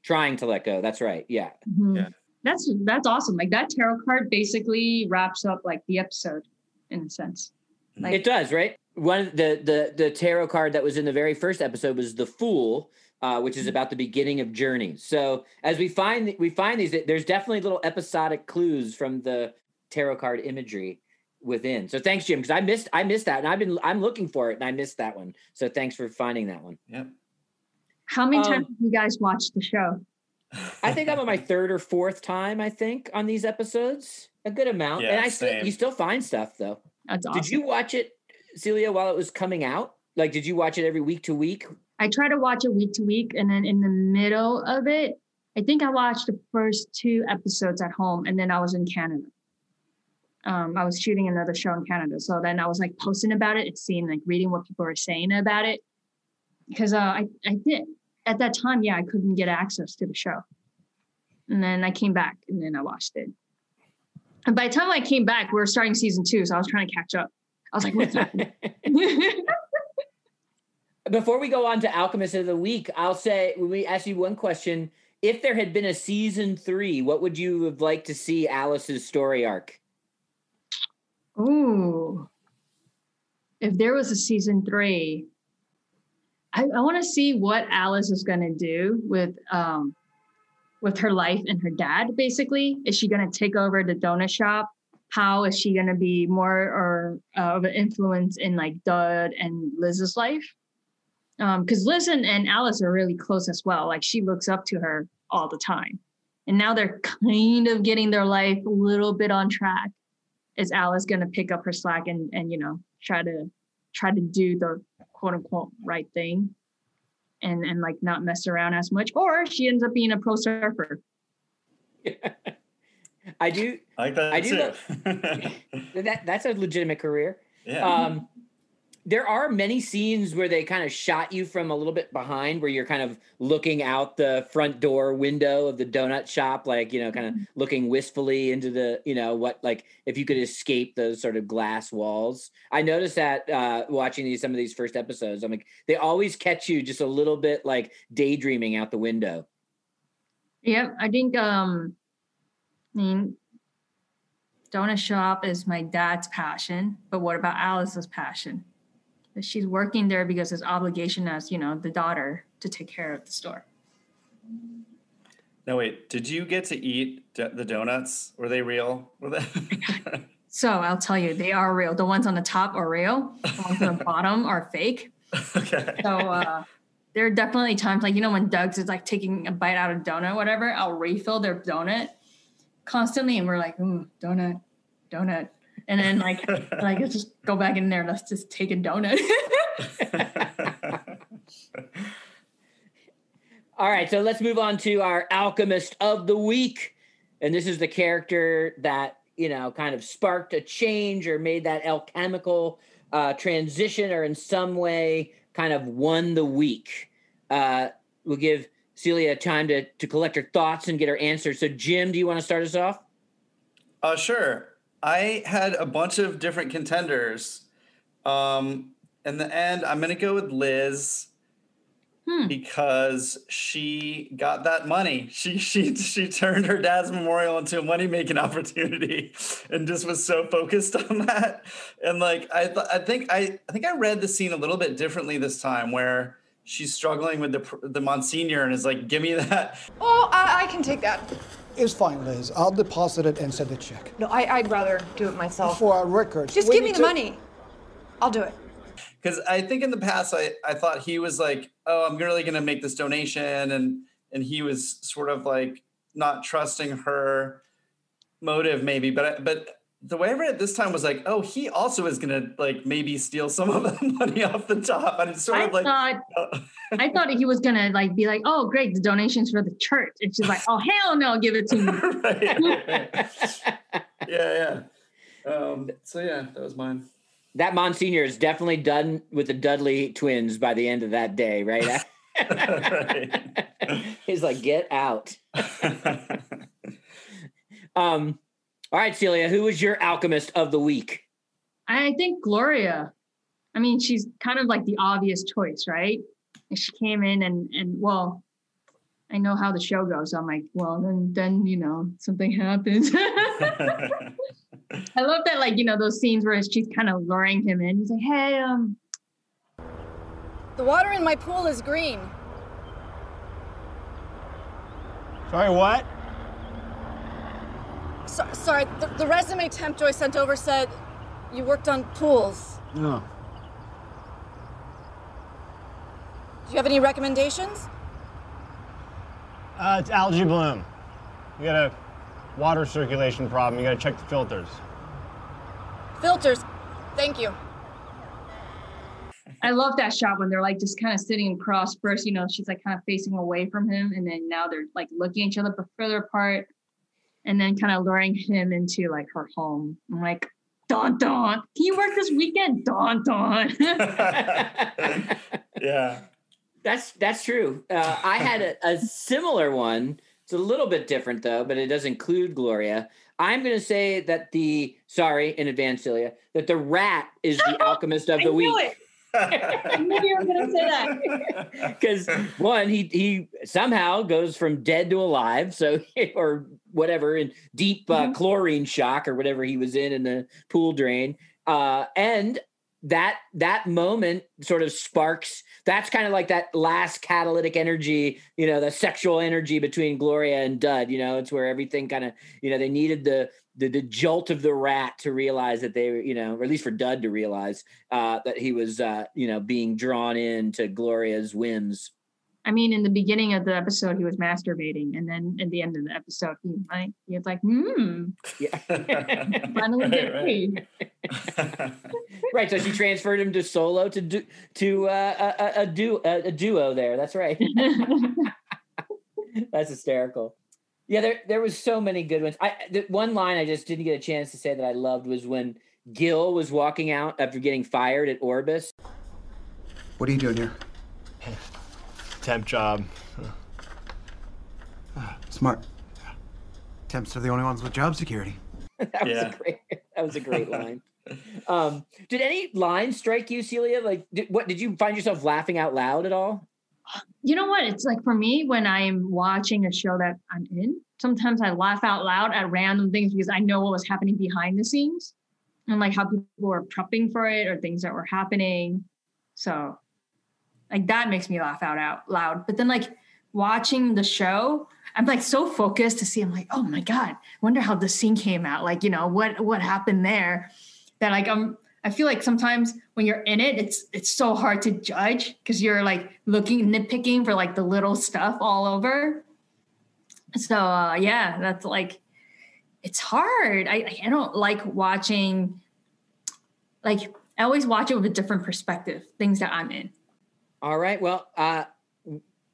Trying to let go. That's right. Yeah. Mhm. Yeah. That's that's awesome. Like that tarot card basically wraps up like the episode in a sense. Like it does, right? One of the the the tarot card that was in the very first episode was the Fool, uh, which is about the beginning of journeys. So as we find we find these, there's definitely little episodic clues from the tarot card imagery within. So thanks, Jim, because I missed I missed that, and I've been I'm looking for it, and I missed that one. So thanks for finding that one. Yep. how many um, times have you guys watched the show? I think I'm on my third or fourth time. I think on these episodes, a good amount, yeah, and Yeah, I still you still find stuff though. That's awesome. Did you watch it, Celia, while it was coming out? Like, did you watch it every week to week? I try to watch it week to week, and then in the middle of it, I think I watched the first two episodes at home, and then I was in Canada. Um, I was shooting another show in Canada, so then I was like posting about it, it seemed like reading what people were saying about it, because uh, I I did at that time, yeah, I couldn't get access to the show, and then I came back, and then I watched it. And by the time I came back, we were starting season two, so I was trying to catch up. I was like, what's happening? Before we go on to Alchemist of the Week, I'll say when we ask you one question. If there had been a season three, what would you have liked to see Alice's story arc? Ooh. If there was a season three, I, I want to see what Alice is gonna do with um with her life and her dad, basically. Is she gonna take over the donut shop? How is she gonna be more or uh, of an influence in like Dud and Liz's life? Um, because Liz and, and Alice are really close as well. Like she looks up to her all the time. And now they're kind of getting their life a little bit on track is Alice going to pick up her slack and and you know try to try to do the quote unquote right thing and and like not mess around as much or she ends up being a pro surfer I do I like that I do too. that. That's a legitimate career. yeah. Um, there are many scenes where they kind of shot you from a little bit behind, where you're kind of looking out the front door window of the donut shop, like you know, kind of looking wistfully into the, you know, what like if you could escape those sort of glass walls. I noticed that uh, watching these some of these first episodes. I'm like, they always catch you just a little bit like daydreaming out the window. yeah i think um i mean donut shop is my dad's passion but what about alice's passion she's working there because it's obligation as you know the daughter to take care of the store no, wait. Did you get to eat the donuts? Were they real? Were they? so i'll tell you they are real the ones on the top are real the ones on the bottom are fake okay. So uh, there are definitely times like you know when Doug's is like taking a bite out of donut, whatever. I'll refill their donut constantly, and we're like, ooh, donut, donut, and then like like let's just go back in there. Let's just take a donut. All right, so let's move on to our alchemist of the week. And this is the character that, you know, kind of sparked a change or made that alchemical uh, transition or in some way kind of won the week. Uh, we'll give Celia time to, to collect her thoughts and get her answers. So, Jim, do you want to start us off? Uh, sure. I had a bunch of different contenders. Um, in the end, I'm going to go with Liz Hmm. because she got that money. She she she turned her dad's memorial into a money making opportunity, and just was so focused on that. And like I th- I think I I think I read the scene a little bit differently this time, where she's struggling with the the Monsignor and is like, "Give me that." Oh, I, I can take that. It's fine, Liz. I'll deposit it and send the check. No, I, I'd rather do it myself. For our records. Just give me the to- money. I'll do it. because I think in the past I, I thought he was like, oh, I'm really gonna make this donation, and and he was sort of like not trusting her motive maybe, but but the way I read it this time was like, oh, he also is gonna like maybe steal some of the money off the top, and it's sort I of like. thought I thought he was gonna like be like, oh great, the donations for the church. And she's like, oh hell no, give it to me. right. yeah, yeah. Um, so yeah, that was mine. That Monsignor is definitely done with the Dudley twins by the end of that day, right? He's like, get out. um, all right, Celia, who was your alchemist of the week? I think Gloria. I mean, she's kind of like the obvious choice, right? She came in and and well, I know how the show goes. I'm like, well, then then you know something happens. I love that, like you know those scenes where she's kind of luring him in. He's like, hey, um, The water in my pool is green. Sorry, what? So, sorry, the, the resume temp Joy sent over said you worked on pools. No. Do you have any recommendations? Uh, it's algae bloom. You got a water circulation problem. You got to check the filters. Filters. Thank you. I love that shot when they're like just kind of sitting across. First, you know, she's like kind of facing away from him, and then now they're like looking at each other but further apart, and then kind of luring him into like her home. I'm like, Don Don, can you work this weekend? Don Don. yeah. That's that's true. Uh, I had a, a similar one. It's a little bit different though, but it does include Gloria. I'm going to say that the sorry in advance, Celia, that the rat is the alchemist of I the knew week. I knew you were gonna say that. because one he he somehow goes from dead to alive so or whatever in deep uh, Mhm. chlorine shock or whatever he was in in the pool drain uh and that that moment sort of sparks that's kind of like that last catalytic energy you know the sexual energy between gloria and dud you know it's where everything kind of you know they needed the the, the jolt of the rat to realize that they were you know or at least for dud to realize uh that he was uh you know being drawn into gloria's whims. I mean, in the beginning of the episode, he was masturbating, and then at the end of the episode, he like he was like, "Hmm, yeah. Finally get Right, right. right so she transferred him to solo to do to uh, a, a, a, du- a, a duo there that's right. That's hysterical yeah there there was so many good ones i the one line i just didn't get a chance to say that i loved was when gil was walking out after getting fired at orbis What are you doing here? Temp job. Smart. Temps are the only ones with job security. that was a great that was a great line um did any lines strike you celia like did, what did you find yourself laughing out loud at all You know what? It's like for me when I'm watching a show that I'm in, sometimes I laugh out loud at random things because I know what was happening behind the scenes and like how people were prepping for it or things that were happening. So like that makes me laugh out out loud. But then like watching the show, I'm like so focused to see. I'm like, oh my god, wonder how the scene came out. Like you know what what happened there. That like I'm. I feel like sometimes when you're in it, it's it's so hard to judge because you're like looking nitpicking for like the little stuff all over. So uh, yeah, that's like it's hard. I I don't like watching. Like I always watch it with a different perspective. Things that I'm in. All right. Well, uh,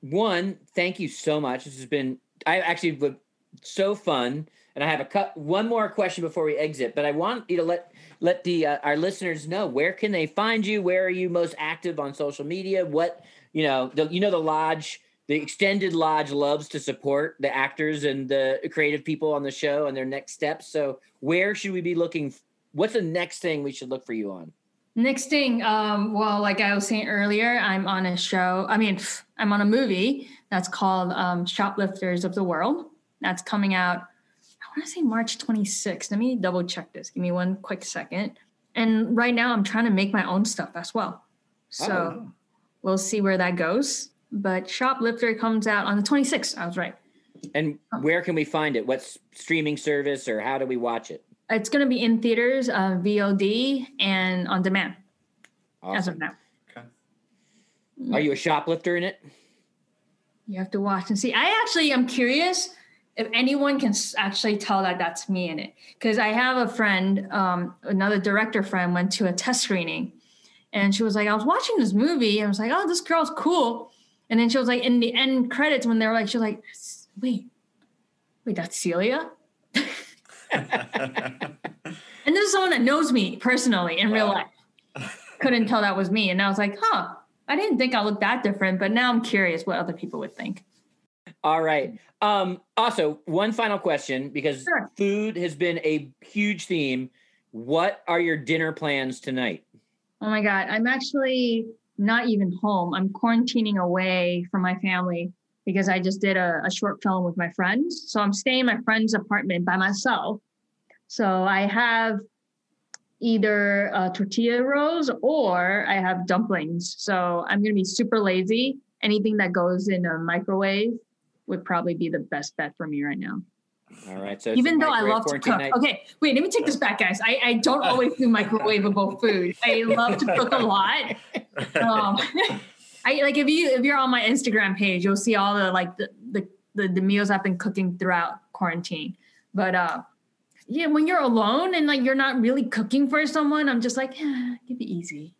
one, thank you so much. This has been I actually so fun, and I have a cut one more question before we exit. But I want you to let let the uh, our listeners know where can they find you? Where are you most active on social media? What you know? The, you know the lodge. The extended lodge loves to support the actors and the creative people on the show and their next steps. So, where should we be looking? What's the next thing we should look for you on? Next thing, um, well, like I was saying earlier, I'm on a show. I mean, I'm on a movie that's called um, Shoplifters of the World. That's coming out. I want to say March 26th. Let me double check this. Give me one quick second. And right now, I'm trying to make my own stuff as well. So Oh. we'll see where that goes. But Shoplifter comes out on the 26th. I was right. And where can we find it? What streaming service or how do we watch it? It's going to be in theaters, uh, VOD, and on demand as of Awesome. now. Are you a shoplifter in it? You have to watch and see. I actually am curious if anyone can actually tell that that's me in it. Because I have a friend, um, another director friend, went to a test screening, and she was like, "I was watching this movie, and I was like, oh, this girl's cool." And then she was like, in the end credits, when they were like, she was like, "Wait, wait, that's Celia." And this is someone that knows me personally in real life. Couldn't tell that was me. And I was like, huh, I didn't think I looked that different, but now I'm curious what other people would think. All right. Um, also, one final question because Sure. food has been a huge theme. What are your dinner plans tonight? Oh my God, I'm actually not even home. I'm quarantining away from my family because I just did a, a short film with my friends. So I'm staying in my friend's apartment by myself. So I have either uh, tortilla rolls or I have dumplings. So I'm going to be super lazy. Anything that goes in a microwave would probably be the best bet for me right now. All right. So Even though I love to cook. night. Okay, wait, let me take this back, guys. I, I don't always do microwavable food. I love to cook a lot. Um, I like if you if you're on my Instagram page, you'll see all the like the the, the, the meals I've been cooking throughout quarantine. But uh yeah, when you're alone and like you're not really cooking for someone, I'm just like, eh, keep it easy.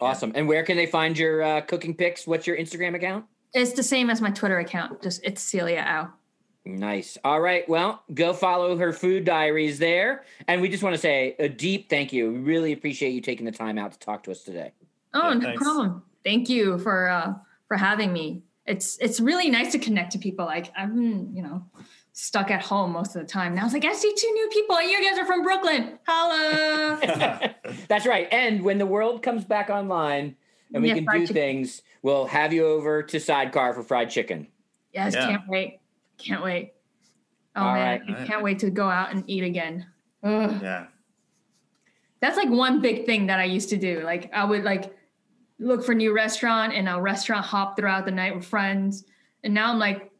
Awesome. And where can they find your uh, cooking pics? What's your Instagram account? It's the same as my Twitter account. Just it's Celia Au. Nice. All right. Well, go follow her food diaries there. And we just want to say a deep thank you. We really appreciate you taking the time out to talk to us today. Oh, Yeah, no thanks. problem. Thank you for uh for having me. It's it's really nice to connect to people. Like I've been, you know, stuck at home most of the time. Now it's like I see two new people and you guys are from Brooklyn. Holla. That's right. And when the world comes back online and we Yeah, can do chicken. things, we'll have you over to Sidecar for fried chicken. yes, Yeah. can't wait. Can't wait. Oh All man, right. I can't wait to go out and eat again. Ugh. yeah. That's like one big thing that I used to do. Like I would like look for new restaurant and a restaurant hop throughout the night with friends. And now I'm like,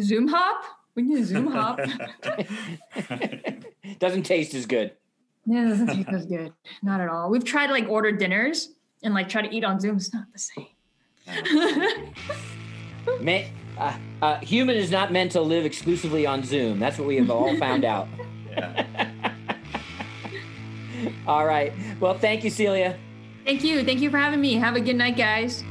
Zoom hop? We need a Zoom hop. Doesn't taste as good. Yeah, it doesn't taste as good. Not at all. We've tried like order dinners and like try to eat on Zoom. is not the same. Man, uh, uh, human is not meant to live exclusively on Zoom. That's what we have all found out. All right. Well, thank you, Celia. Thank you. Thank you for having me. Have a good night, guys.